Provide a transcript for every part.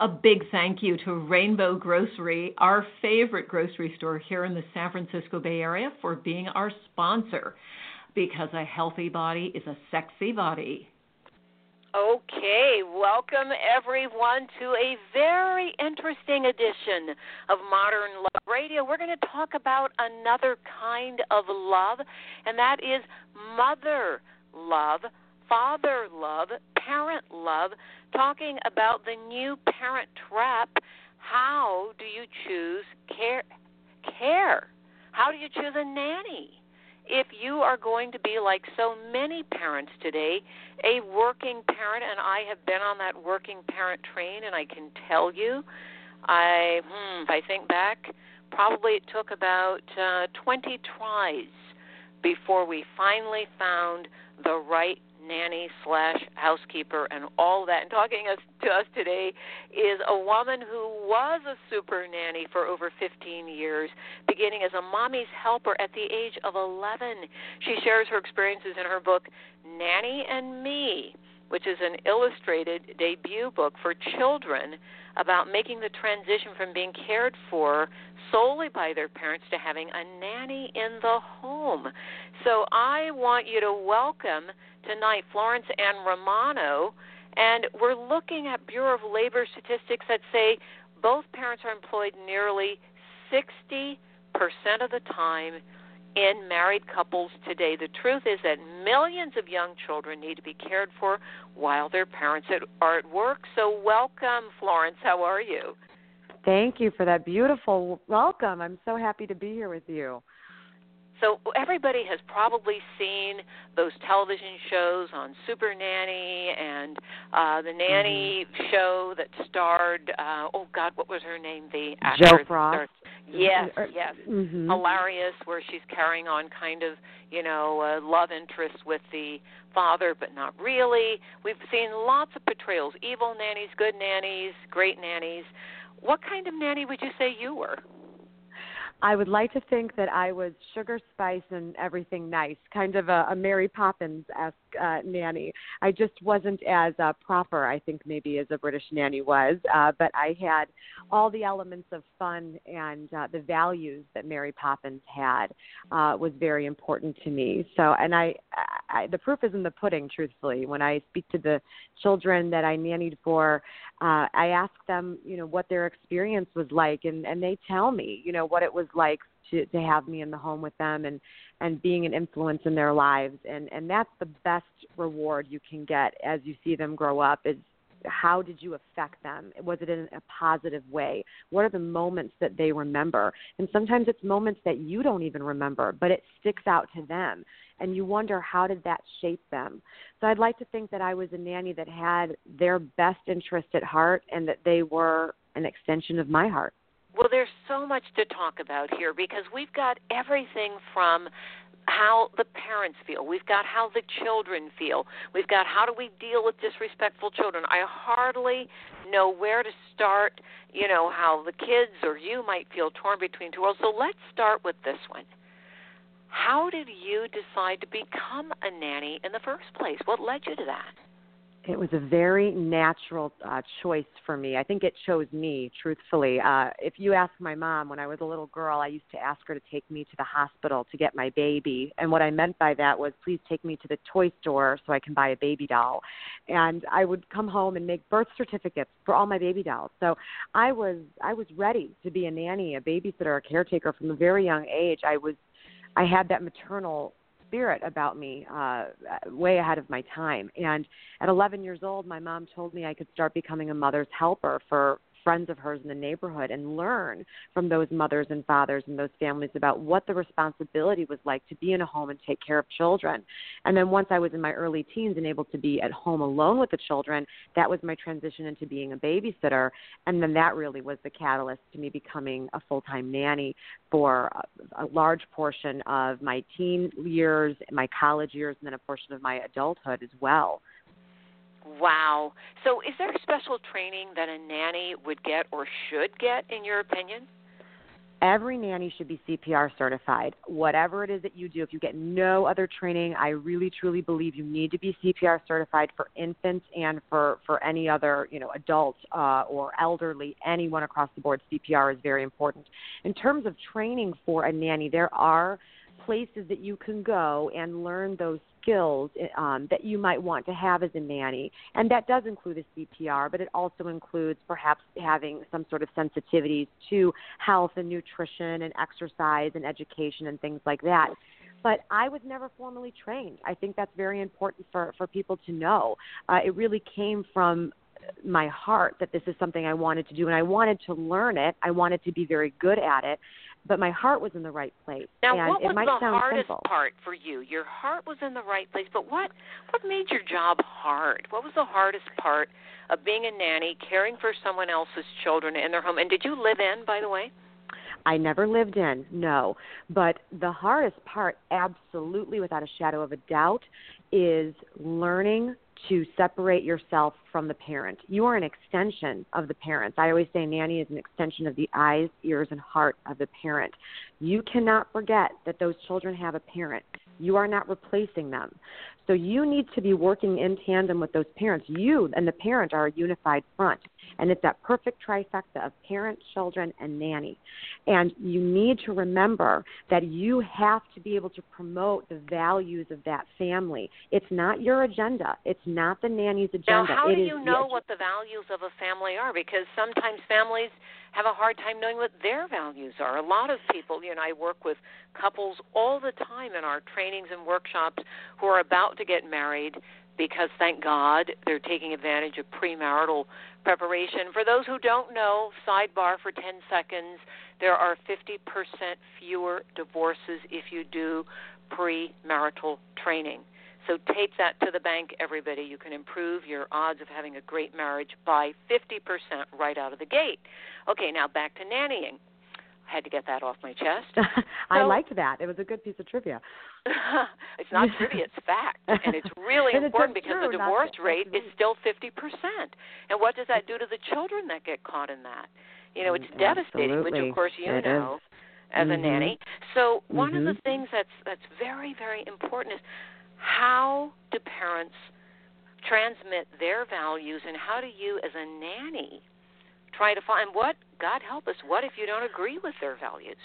A big thank you to Rainbow Grocery, our favorite grocery store here in the San Francisco Bay Area, for being our sponsor because a healthy body is a sexy body. Okay, welcome everyone to a very interesting edition of Modern Love Radio. We're going to talk about another kind of love, and that is mother love, father love, parent love talking about the new parent trap. How do you choose care? Care. How do you choose a nanny? If you are going to be like so many parents today, a working parent, and I have been on that working parent train, and I can tell you, I, hmm, if I think back, probably it took about uh, 20 tries before we finally found the right nanny slash housekeeper and all that. And talking us, to us today is a woman who was a super nanny for over 15 years, beginning as a mommy's helper at the age of 11. She shares her experiences in her book, Nanny and Me, which is an illustrated debut book for children about making the transition from being cared for solely by their parents to having a nanny in the home. So I want you to welcome tonight Florence Ann Romano, and we're looking at Bureau of Labor statistics that say both parents are employed nearly 60% of the time in married couples today. The truth is that millions of young children need to be cared for while their parents are at work. So, welcome, Florence. How are you? Thank you for that beautiful welcome. I'm so happy to be here with you. So everybody has probably seen those television shows on Super Nanny and uh the nanny mm-hmm. show that starred uh oh god what was her name the actress Jo Frost. Yes, yes. Mm-hmm. Hilarious where she's carrying on kind of, you know, a love interest with the father but not really. We've seen lots of portrayals, evil nannies, good nannies, great nannies. What kind of nanny would you say you were? I would like to think that I was sugar spice and everything nice, kind of a, a Mary Poppins esque uh, nanny. I just wasn't as uh, proper, I think, maybe as a British nanny was, uh, but I had all the elements of fun and uh, the values that Mary Poppins had uh, was very important to me. So, and I, I, the proof is in the pudding, truthfully. When I speak to the children that I nannied for, uh, I ask them, you know, what their experience was like, and and they tell me, you know, what it was like to to have me in the home with them and and being an influence in their lives. And and that's the best reward you can get as you see them grow up is how did you affect them? Was it in a positive way? What are the moments that they remember? And sometimes it's moments that you don't even remember but it sticks out to them. And you wonder how did that shape them? So i'd like to think that i was a nanny that had their best interest at heart and that they were an extension of my heart well, there's so much to talk about here because we've got everything from how the parents feel. We've got how the children feel. We've got how do we deal with disrespectful children. I hardly know where to start, you know, how the kids or you might feel torn between two worlds. So let's start with this one. How did you decide to become a nanny in the first place? What led you to that? It was a very natural uh, choice for me. I think it chose me, truthfully. Uh, if you ask my mom, when I was a little girl, I used to ask her to take me to the hospital to get my baby. And what I meant by that was, please take me to the toy store so I can buy a baby doll. And I would come home and make birth certificates for all my baby dolls. So I was I was ready to be a nanny, a babysitter, a caretaker from a very young age. I was I had that maternal spirit about me uh, way ahead of my time. And at 11 years old, my mom told me I could start becoming a mother's helper for friends of hers in the neighborhood and learn from those mothers and fathers and those families about what the responsibility was like to be in a home and take care of children. And then once I was in my early teens and able to be at home alone with the children, that was my transition into being a babysitter. And then that really was the catalyst to me becoming a full time nanny for a, a large portion of my teen years, my college years, and then a portion of my adulthood as well. Wow. So, is there special training that a nanny would get or should get, in your opinion? Every nanny should be CPR certified. Whatever it is that you do, if you get no other training, I really truly believe you need to be CPR certified for infants and for for any other you know adult uh, or elderly. Anyone across the board, CPR is very important. In terms of training for a nanny, there are places that you can go and learn those skills um, that you might want to have as a nanny. And that does include a CPR, but it also includes perhaps having some sort of sensitivities to health and nutrition and exercise and education and things like that. But I was never formally trained. I think that's very important for, for people to know. Uh, it really came from my heart that this is something I wanted to do and I wanted to learn it. I wanted to be very good at it but my heart was in the right place. Now, and what was it might the hardest simple. part for you? Your heart was in the right place, but what what made your job hard? What was the hardest part of being a nanny, caring for someone else's children in their home? And did you live in, by the way? I never lived in, no. But the hardest part, absolutely without a shadow of a doubt, is learning to separate yourself from the parent. You are an extension of the parents. I always say nanny is an extension of the eyes, ears, and heart of the parent. You cannot forget that those children have a parent. You are not replacing them. So you need to be working in tandem with those parents. You and the parent are a unified front. And it's that perfect trifecta of parent, children, and nanny. And you need to remember that you have to be able to promote the values of that family. It's not your agenda, it's not the nanny's agenda. Now, how it do you know ag- what the values of a family are? Because sometimes families have a hard time knowing what their values are. A lot of people, you know, I work with couples all the time in our trainings and workshops who are about to get married because thank God they're taking advantage of premarital preparation. For those who don't know, sidebar for 10 seconds, there are 50% fewer divorces if you do premarital training. So take that to the bank, everybody. You can improve your odds of having a great marriage by 50% right out of the gate. Okay, now back to nannying. Had to get that off my chest. I So- liked that. It was a good piece of trivia. it's not trivia, it's fact. And it's really And important just because the divorce rate is still 50%. And what does that do to the children that get caught in that? You know, it's devastating, which of course you It know as a Mhm. nanny. So one of the Mhm. things that's that's very very important is how do parents transmit their values and how do you as a nanny try to find what God help us what if you don't agree with their values?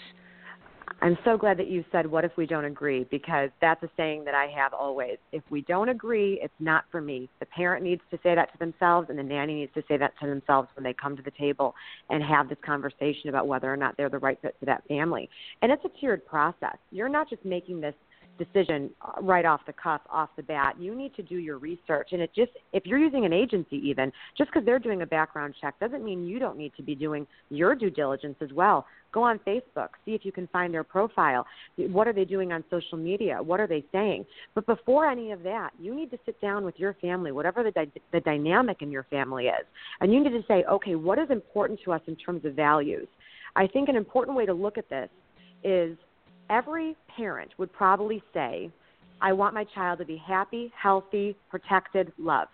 I'm so glad that you said, What if we don't agree? Because that's a saying that I have always. If we don't agree, it's not for me. The parent needs to say that to themselves, and the nanny needs to say that to themselves when they come to the table and have this conversation about whether or not they're the right fit for that family. And it's a tiered process. You're not just making this decision uh, right off the cuff, off the bat. You need to do your research. And it just, if you're using an agency, even, just because they're doing a background check doesn't mean you don't need to be doing your due diligence as well. Go on Facebook, see if you can find their profile. What are they doing on social media? What are they saying? But before any of that, you need to sit down with your family, whatever the, dy- the dynamic in your family is. And you need to say, okay, what is important to us in terms of values? I think an important way to look at this is every parent would probably say, I want my child to be happy, healthy, protected, loved.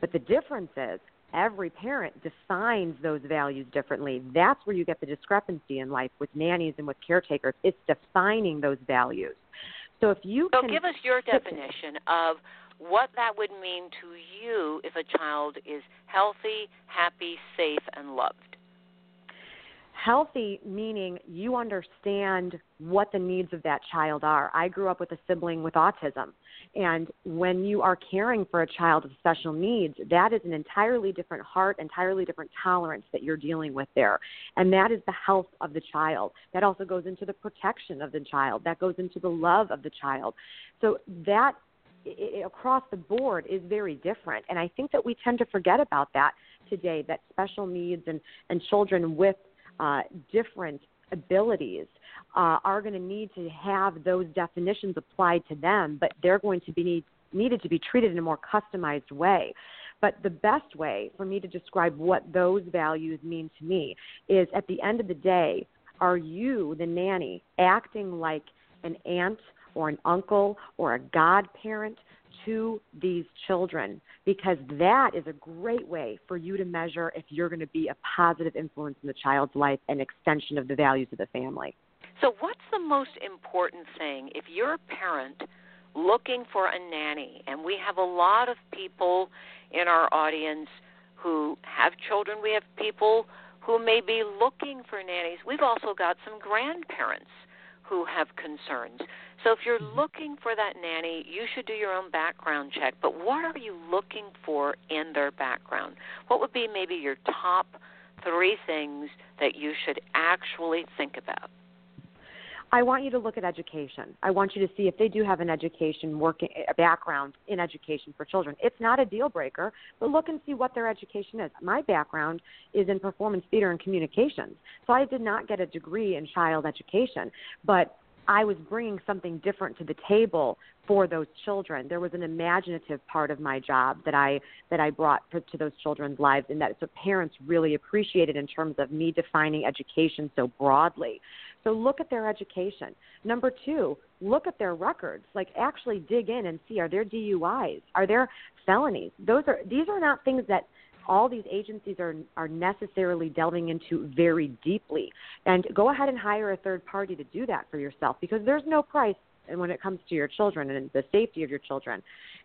But the difference is every parent defines those values differently. That's where you get the discrepancy in life with nannies and with caretakers. It's defining those values. So if you So can give us your definition of what that would mean to you if a child is healthy, happy, safe, and loved. Healthy meaning you understand what the needs of that child are. I grew up with a sibling with autism. And when you are caring for a child with special needs, that is an entirely different heart, entirely different tolerance that you're dealing with there. And that is the health of the child. That also goes into the protection of the child. That goes into the love of the child. So that it, across the board is very different. And I think that we tend to forget about that today. That special needs and and children with uh, different abilities uh, are going to need to have those definitions applied to them, but they're going to be need, needed to be treated in a more customized way. But the best way for me to describe what those values mean to me is at the end of the day, are you, the nanny, acting like an aunt or an uncle or a godparent to these children? Because that is a great way for you to measure if you're going to be a positive influence in the child's life and extension of the values of the family. So, what's the most important thing if you're a parent looking for a nanny? And we have a lot of people in our audience who have children, we have people who may be looking for nannies. We've also got some grandparents who have concerns. So if you're looking for that nanny, you should do your own background check. But what are you looking for in their background? What would be maybe your top three things that you should actually think about? I want you to look at education. I want you to see if they do have an education working a background in education for children. It's not a deal breaker, but look and see what their education is. My background is in performance theater and communications. So I did not get a degree in child education, but I was bringing something different to the table for those children. There was an imaginative part of my job that I that I brought to, those children's lives, and that so parents really appreciated in terms of me defining education so broadly. So look at their education. Number two, look at their records. Like actually dig in and see are there DUIs? Are there felonies? Those are these are not things that all these agencies are are necessarily delving into very deeply. And go ahead and hire a third party to do that for yourself because there's no price when it comes to your children and the safety of your children.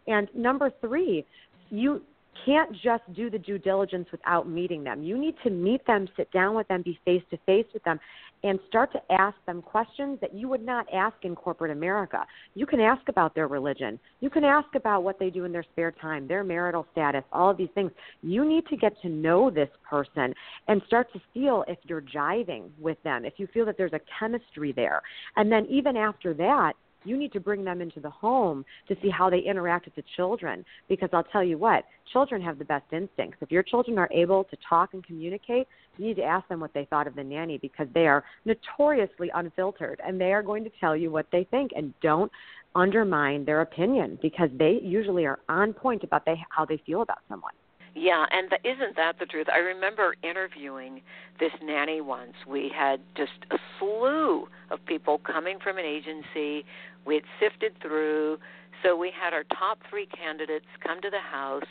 And number 3, you can't just do the due diligence without meeting them. You need to meet them, sit down with them, be face to face with them, and start to ask them questions that you would not ask in corporate America. You can ask about their religion. You can ask about what they do in their spare time, their marital status, all of these things. You need to get to know this person and start to feel if you're jiving with them, if you feel that there's a chemistry there. And then even after that, you need to bring them into the home to see how they interact with the children because I'll tell you what, children have the best instincts. If your children are able to talk and communicate, you need to ask them what they thought of the nanny because they are notoriously unfiltered and they are going to tell you what they think and don't undermine their opinion because they usually are on point about they, how they feel about someone. Yeah, and the, isn't that the truth? I remember interviewing this nanny once. We had just a slew of people coming from an agency. We had sifted through, so we had our top three candidates come to the house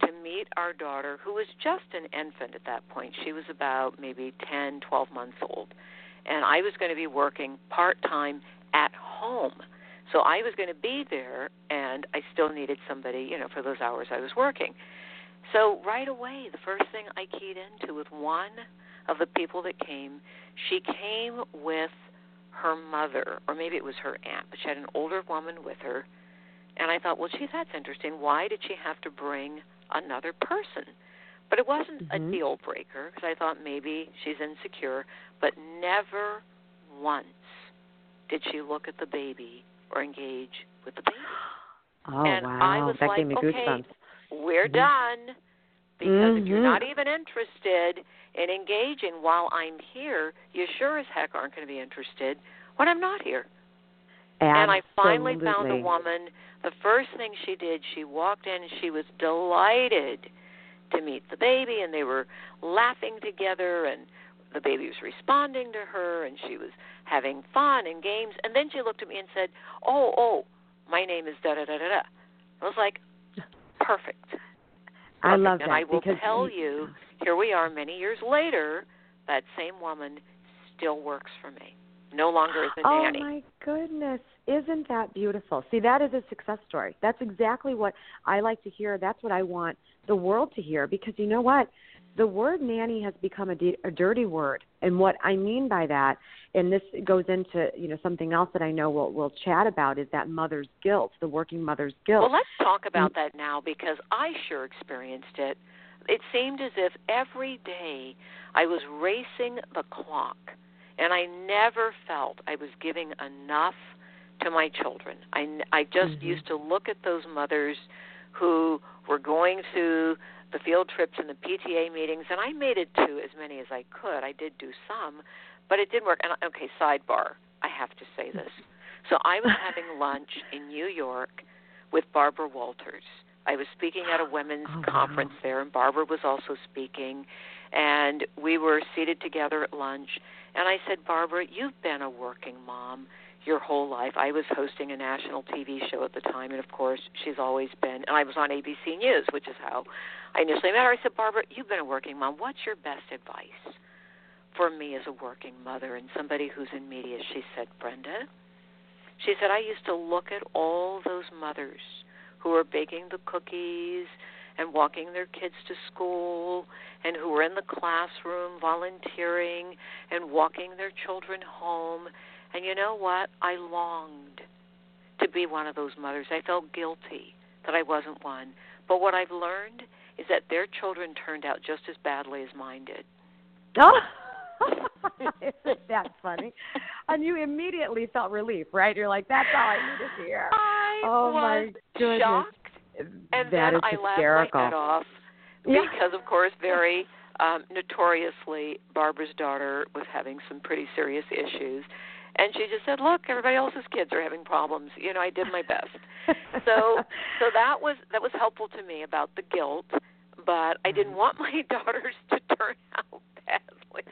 to meet our daughter, who was just an infant at that point. She was about maybe 10, 12 months old. And I was going to be working part time at home. So I was going to be there, and I still needed somebody, you know, for those hours I was working. So right away, the first thing I keyed into with one of the people that came, she came with her mother, or maybe it was her aunt, but she had an older woman with her. And I thought, well, gee, that's interesting. Why did she have to bring another person? But it wasn't mm-hmm. a deal breaker because I thought maybe she's insecure. But never once did she look at the baby or engage with the baby. Oh and wow, I was that like, gave me okay, goosebumps we're mm-hmm. done because mm-hmm. if you're not even interested in engaging while I'm here, you sure as heck aren't going to be interested when I'm not here. Absolutely. And I finally found a woman. The first thing she did, she walked in and she was delighted to meet the baby, and they were laughing together, and the baby was responding to her, and she was having fun and games. And then she looked at me and said, "Oh, oh, my name is da da da da da." I was like, perfect. perfect. I love and that. And I will because tell you, here we are many years later, that same woman still works for me. No longer as a oh nanny. Oh my goodness. Isn't that beautiful? See, that is a success story. That's exactly what I like to hear. That's what I want the world to hear because you know what? The word nanny has become a, de- a dirty word. And what I mean by that, and this goes into you know something else that I know we'll we'll chat about, is that mother's guilt, the working mother's guilt. Well, let's talk about that now because I sure experienced it. It seemed as if every day I was racing the clock, and I never felt I was giving enough to my children. I I just Mm-hmm. used to look at those mothers who were going to the field trips and the PTA meetings, and I made it to as many as I could. I did do some, but it didn't work. And okay, sidebar, I have to say this. So I was having lunch in New York with Barbara Walters. I was speaking at a women's Oh, wow. conference there, and Barbara was also speaking. And we were seated together at lunch. And I said, Barbara, you've been a working mom your whole life. I was hosting a national TV show at the time, and of course, she's always been. And I was on ABC News, which is how I initially met her. I said, Barbara, you've been a working mom. What's your best advice for me as a working mother and somebody who's in media? She said, Brenda, she said, I used to look at all those mothers who were baking the cookies and walking their kids to school and who were in the classroom volunteering and walking their children home. And you know what? I longed to be one of those mothers. I felt guilty that I wasn't one. But what I've learned is that their children turned out just as badly as mine did. Oh, isn't that funny? And you immediately felt relief, right? You're like, that's all I need to hear. I Oh, was my goodness. shocked. And That then I hysterical. laughed my head off Yeah. because, of course, very um, notoriously, Barbara's daughter was having some pretty serious issues, and she just said, "Look, everybody else's kids are having problems. You know, I did my best." so, so that was that was helpful to me about the guilt, but I didn't want my daughters to turn out badly.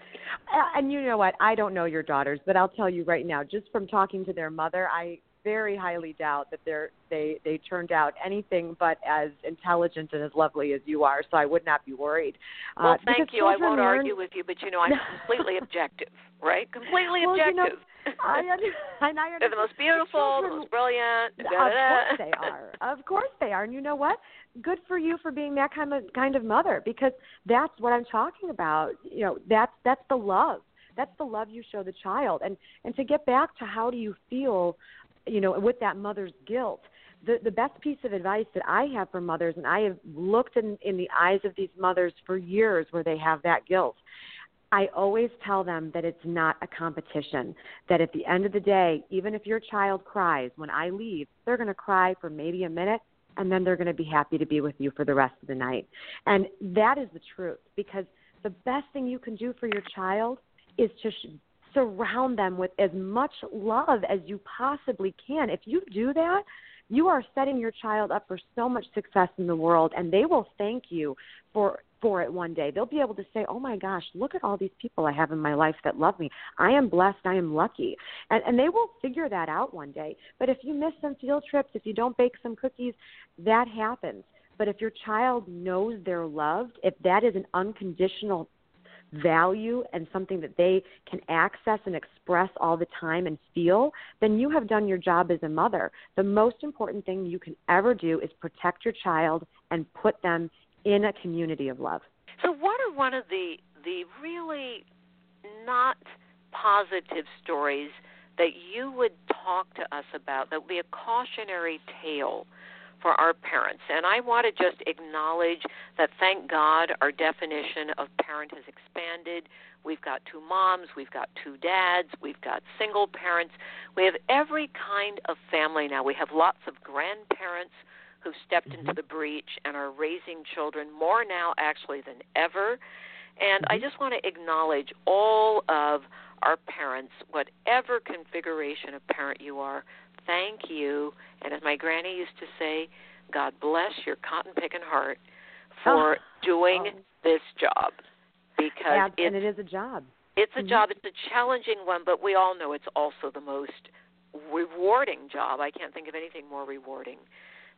Uh, and you know what? I don't know your daughters, but I'll tell you right now, just from talking to their mother, I very highly doubt that they're they they turned out anything but as intelligent and as lovely as you are. So I would not be worried. Well, uh, thank you. I won't learn- argue with you, but you know, I'm completely objective, right? Completely Well, you know, objective. I, under- and I They're the most beautiful, the children- most brilliant. Of course they are. Of course they are. And you know what? Good for you for being that kind of kind of mother because that's what I'm talking about. You know, that's that's the love. That's the love you show the child. And and to get back to how do you feel, you know, with that mother's guilt. The the best piece of advice that I have for mothers and I have looked in in the eyes of these mothers for years where they have that guilt. I always tell them that it's not a competition. That at the end of the day, even if your child cries when I leave, they're going to cry for maybe a minute and then they're going to be happy to be with you for the rest of the night. And that is the truth because the best thing you can do for your child is to sh- surround them with as much love as you possibly can. If you do that, you are setting your child up for so much success in the world and they will thank you for for it one day. They'll be able to say, "Oh my gosh, look at all these people I have in my life that love me. I am blessed. I am lucky." And and they will figure that out one day. But if you miss some field trips, if you don't bake some cookies, that happens. But if your child knows they're loved, if that is an unconditional value and something that they can access and express all the time and feel, then you have done your job as a mother. The most important thing you can ever do is protect your child and put them in a community of love. So, what are one of the the really not positive stories that you would talk to us about that would be a cautionary tale for our parents? And I want to just acknowledge that, thank God, our definition of parent has expanded. We've got two moms, we've got two dads, we've got single parents. We have every kind of family now. We have lots of grandparents who've stepped mm-hmm. into the breach and are raising children more now actually than ever. And I just want to acknowledge all of our parents, whatever configuration of parent you are, thank you. And as my granny used to say, God bless your cotton picking heart for doing Oh. this job because it's and it is a job. it's a Mhm. job. It's a challenging one, but we all know it's also the most rewarding job. I can't think of anything more rewarding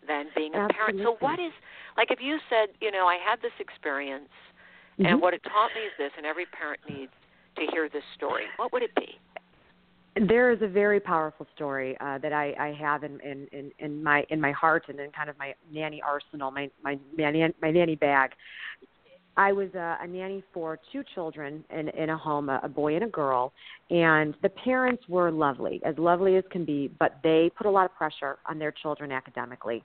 than being a parent. So, what is like if you said, you know, I had this experience, Mhm. and what it taught me is this, and every parent needs to hear this story. What would it be? There is a very powerful story uh, that I, I have in, in, in, in my in my heart and in kind of my nanny arsenal, my my nanny, my nanny bag. I was a, a nanny for two children in, in a home, a, a boy and a girl, and the parents were lovely, as lovely as can be, but they put a lot of pressure on their children academically.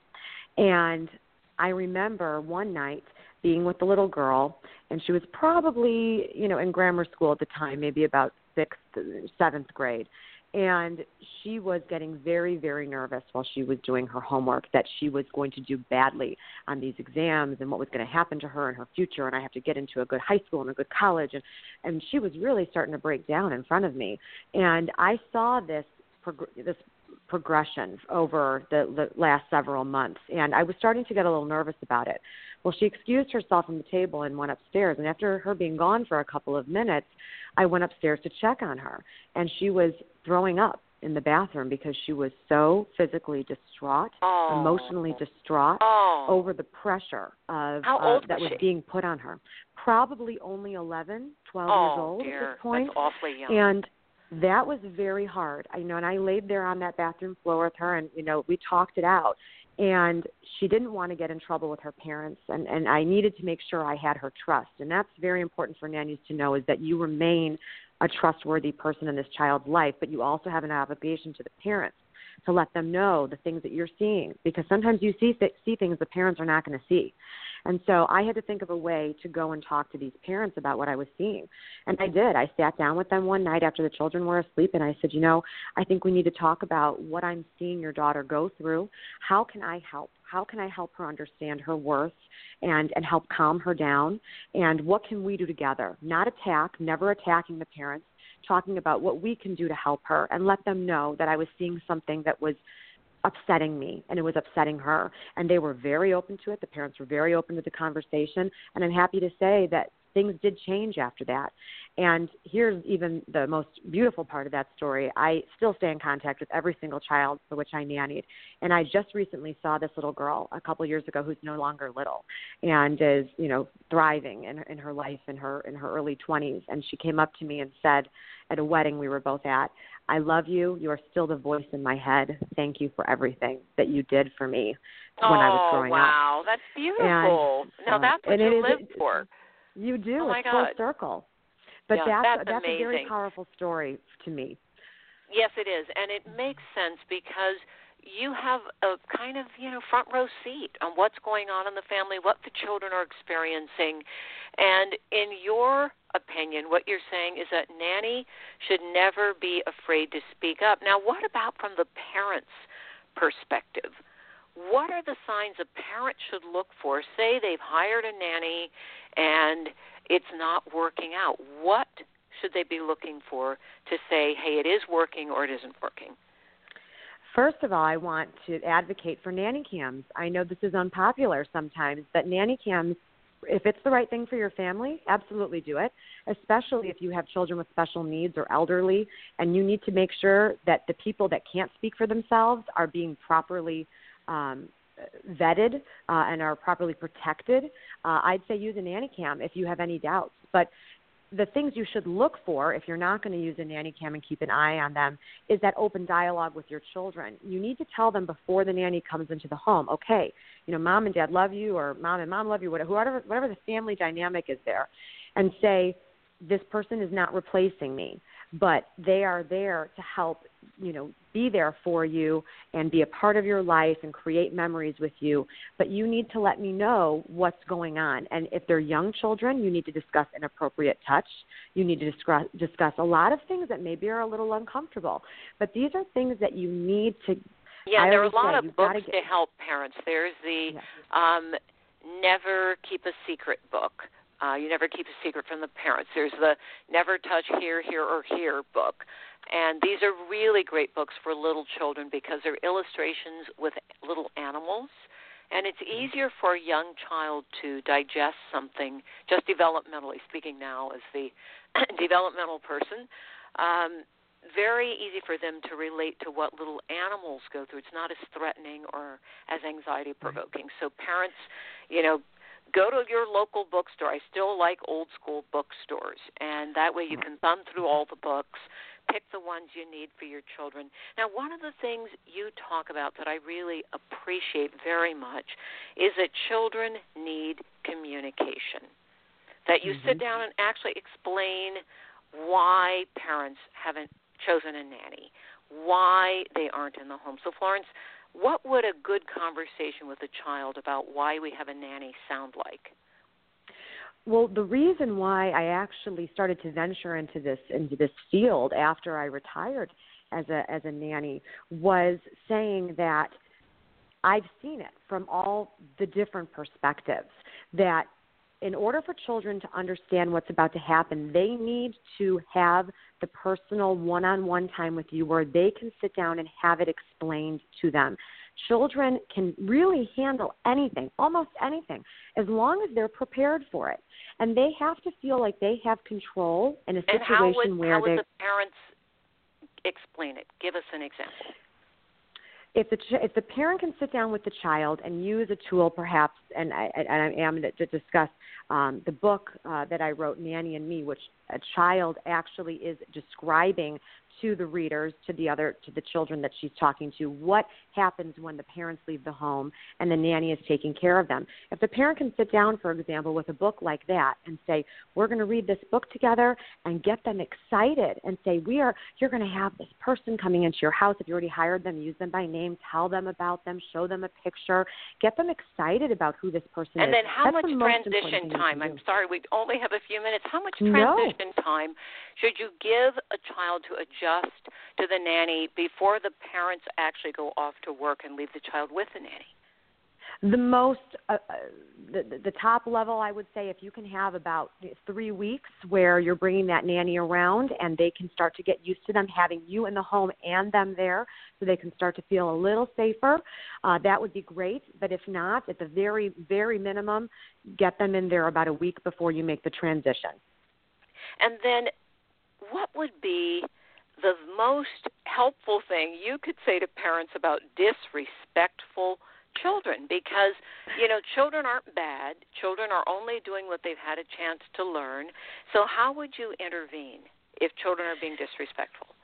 And I remember one night being with the little girl, and she was probably, you know, in grammar school at the time, maybe about sixth, seventh grade. and she was getting very very nervous while she was doing her homework that she was going to do badly on these exams and what was going to happen to her in her future and I have to get into a good high school and a good college and and she was really starting to break down in front of me and I saw this this progression over the, the last several months and I was starting to get a little nervous about it. Well, she excused herself from the table and went upstairs and after her being gone for a couple of minutes, I went upstairs to check on her and she was throwing up in the bathroom because she was so physically distraught, oh. emotionally distraught oh. over the pressure of How uh, that was was she? being put on her. Probably only 11, 12 oh, years old dear. at this point. That's awfully young. And that was very hard. I know, and I laid there on that bathroom floor with her, and you know, we talked it out. And she didn't want to get in trouble with her parents, and and I needed to make sure I had her trust, and that's very important for nannies to know is that you remain a trustworthy person in this child's life, but you also have an obligation to the parents to let them know the things that you're seeing because sometimes you see see things the parents are not going to see. And so I had to think of a way to go and talk to these parents about what I was seeing. And I did. I sat down with them one night after the children were asleep and I said, "You know, I think we need to talk about what I'm seeing your daughter go through. How can I help? How can I help her understand her worth and and help calm her down? And what can we do together? Not attack, never attacking the parents." Talking about what we can do to help her and let them know that I was seeing something that was upsetting me and it was upsetting her. And they were very open to it. The parents were very open to the conversation. And i'm happy to say that things did change after that and here's even the most beautiful part of that story i still stay in contact with every single child for which i nannied and i just recently saw this little girl a couple years ago who's no longer little and is you know thriving in, in her life in her in her early 20s and she came up to me and said at a wedding we were both at I love you. You are still the voice in my head. Thank you for everything that you did for me oh, when I was growing wow. up. Wow, that's beautiful. And, now uh, that's what you live for. You do. Oh my it's full God. circle. But Yeah, that's that's a very powerful story to me. Yes, it is, and it makes sense because you have a kind of you know front row seat on what's going on in the family, what the children are experiencing, and in your opinion, what you're saying is that nanny should never be afraid to speak up. Now, what about from the parents' perspective? What are the signs a parent should look for? Say they've hired a nanny and it's not working out. What should they be looking for to say, hey, it is working or it isn't working? First of all, I want to advocate for nanny cams. I know this is unpopular sometimes, but nanny cams, if it's the right thing for your family, absolutely do it, especially if you have children with special needs or elderly, and you need to make sure that the people that can't speak for themselves are being properly um, vetted uh, and are properly protected. Uh, I'd say use a nanny cam if you have any doubts. But the things you should look for if you're not going to use a nanny cam and keep an eye on them is that open dialogue with your children. You need to tell them before the nanny comes into the home, okay, you know, mom and dad love you, or mom and mom love you, whatever, whatever the family dynamic is there, and say, this person is not replacing me, but they are there to help, you know, be there for you and be a part of your life and create memories with you. But you need to let me know what's going on. And if they're young children, you need to discuss inappropriate touch. You need to discuss, discuss a lot of things that maybe are a little uncomfortable. But these are things that you need to. Yeah, I there are a lot say, of books get- to help parents. There's the um, Never Keep a Secret book. Uh, you never keep a secret from the parents. There's the Never Touch Here, Here, or Here book. And these are really great books for little children because they're illustrations with little animals. And it's mm-hmm. easier for a young child to digest something, just developmentally speaking now as the developmental person. Um, very easy for them to relate to what little animals go through. It's not as threatening or as anxiety provoking. Mm-hmm. So parents, you know, go to your local bookstore. I still like old school bookstores, and that way you mm-hmm. can thumb through all the books, pick the ones you need for your children. Now, one of the things you talk about that I really appreciate very much is that children need communication. That you sit mm-hmm. down and actually explain why parents haven't chosen a nanny, why they aren't in the home. So, Florence, what would a good conversation with a child about why we have a nanny sound like? Well, the reason why I actually started to venture into this into this field after I retired as a as a nanny was saying that I've seen it from all the different perspectives that in order for children to understand what's about to happen, they need to have the personal one on one time with you where they can sit down and have it explained to them. Children can really handle anything, almost anything, as long as they're prepared for it. And they have to feel like they have control in a and situation how would, where how would they the parents explain it? Give us an example. if the ch- if the parent can sit down with the child and use a tool, perhaps, and I, and I am to, to discuss um, the book uh, that I wrote, Nanny and Me, which a child actually is describing to the readers, to the other, to the children that she's talking to, what happens when the parents leave the home and the nanny is taking care of them. If the parent can sit down, for example, with a book like that and say, "We're going to read this book together," and get them excited and say, "We are, you're going to have this person coming into your house. If you already hired them, use them by name, tell them about them, show them a picture, get them excited about who this person And is." And then how That's much the transition time? I'm sorry, we only have a few minutes. How much No. transition time should you give a child to adjust to the nanny before the parents actually go off to work and leave the child with the nanny? The most, uh, uh, the, the the top level, I would say, if you can have about three weeks where you're bringing that nanny around and they can start to get used to them having you in the home and them there, so they can start to feel a little safer. Uh, that would be great. But if not, at the very very minimum, get them in there about a week before you make the transition. And then what would be the most helpful thing you could say to parents about disrespectful children because you know children aren't bad. Children are only doing what they've had a chance to learn. So how would you intervene if children are being disrespectful?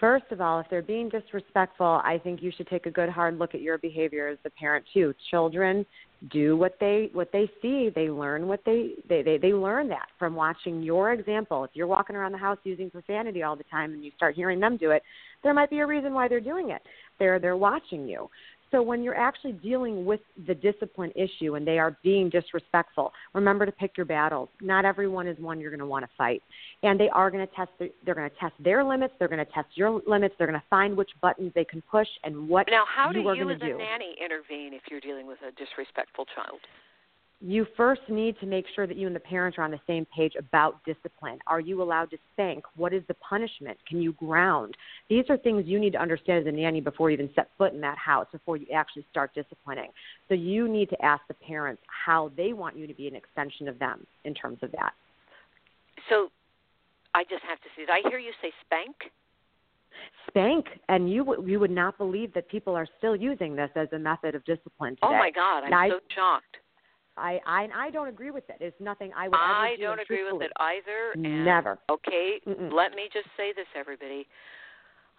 First of all, if they're being disrespectful, I think you should take a good hard look at your behavior as a parent too. Children do what they what they see. They learn what they they they, they learn that from watching your example. If you're walking around the house using profanity all the time and you start hearing them do it, there might be a reason why they're doing it. They're they're watching you. So when you're actually dealing with the discipline issue and they are being disrespectful, remember to pick your battles. Not everyone is one you're going to want to fight, and they are going to test. The, they're going to test their limits. They're going to test your limits. They're going to find which buttons they can push and what now how do you are you as to do. a nanny intervene if you're dealing with a disrespectful child you first need to make sure that you and the parents are on the same page about discipline. Are you allowed to spank? What is the punishment? Can you ground? These are things you need to understand as a nanny before you even set foot in that house, before you actually start disciplining. So you need to ask the parents how they want you to be an extension of them in terms of that. so i just have to say i hear you say spank Spank, and you w- you would not believe that people are still using this as a method of discipline today. oh my god i'm I- so shocked I, I I don't agree with it. It's nothing I would ever I do, don't agree with it either. And Never. Okay, Mm-mm. let me just say this, everybody.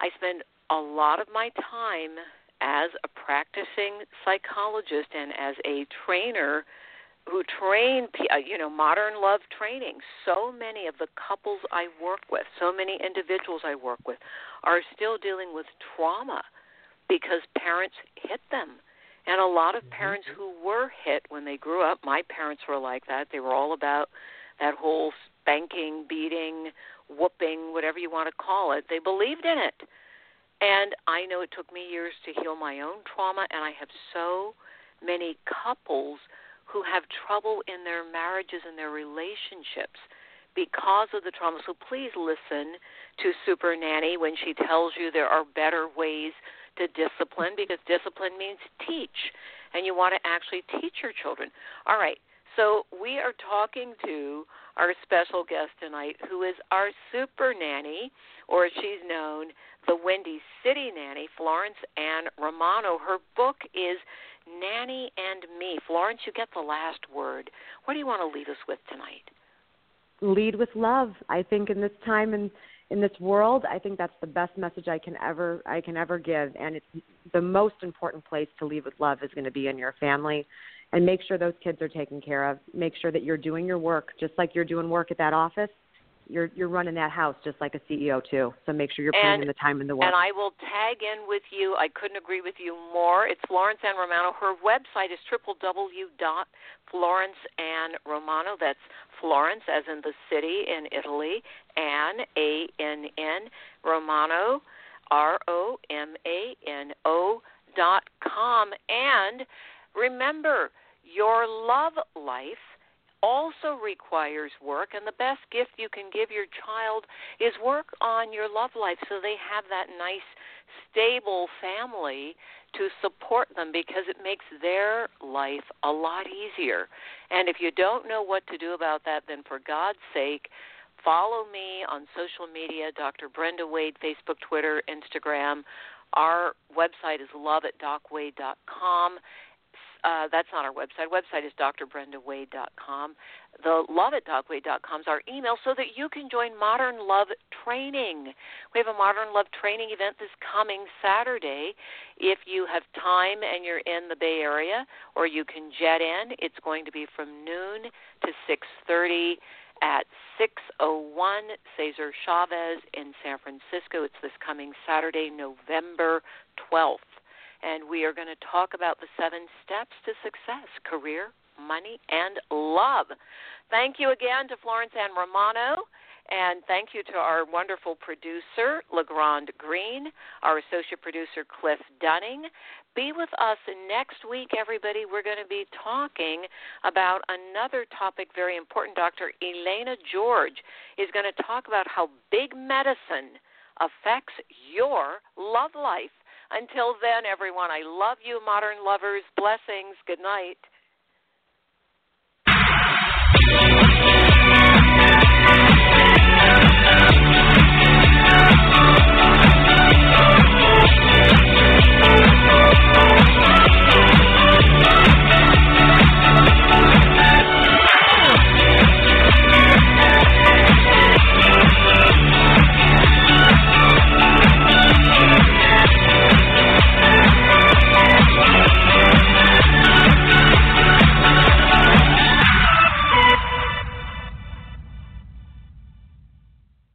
I spend a lot of my time as a practicing psychologist and as a trainer who train, uh, you know, modern love training. So many of the couples I work with, so many individuals I work with, are still dealing with trauma because parents hit them. And a lot of mm-hmm. parents who were hit when they grew up, my parents were like that. They were all about that whole spanking, beating, whooping, whatever you want to call it. They believed in it. And I know it took me years to heal my own trauma, and I have so many couples who have trouble in their marriages and their relationships because of the trauma. So please listen to Super Nanny when she tells you there are better ways to discipline because discipline means teach, and you want to actually teach your children. All right, so we are talking to our special guest tonight, who is our super nanny, or as she's known, the Windy City nanny, Florence Ann Romano. Her book is Nanny and Me. Florence, you get the last word. What do you want to leave us with tonight? lead with love. I think in this time and in this world, I think that's the best message I can ever I can ever give. And it's the most important place to leave with love is going to be in your family, and make sure those kids are taken care of. Make sure that you're doing your work just like you're doing work at that office. You're you're running that house just like a CEO too. So make sure you're putting And- in the time and the work. And I will tag in with you. I couldn't agree with you more. It's Florence Ann Romano. Her website is www.florenceannromano. That's Florence, as in the city in Italy, Ann, A N N, Romano. R O M A N O dot com. And remember, your love life also requires work, and the best gift you can give your child is work on your love life so they have that nice, stable family to support them because it makes their life a lot easier. And if you don't know what to do about that, then for God's sake, follow me on social media Dr. Brenda Wade, Facebook, Twitter, Instagram. Our website is love at docwade.com. Uh, that's not our website. Website is drbrendawade.com. The love at docwade.com is our email so that you can join Modern Love Training. We have a Modern Love Training event this coming Saturday. If you have time and you're in the Bay Area, or you can jet in, it's going to be from noon to 6:30 at 601 Cesar Chavez in San Francisco. It's this coming Saturday, November 12th and we are going to talk about the seven steps to success career, money, and love. Thank you again to Florence Ann Romano. And thank you to our wonderful producer, LeGrand Green, our associate producer, Cliff Dunning. Be with us next week, everybody. We're going to be talking about another topic very important. Dr. Elena George is going to talk about how big medicine affects your love life until then, everyone, I love you, modern lovers. Blessings. Good night.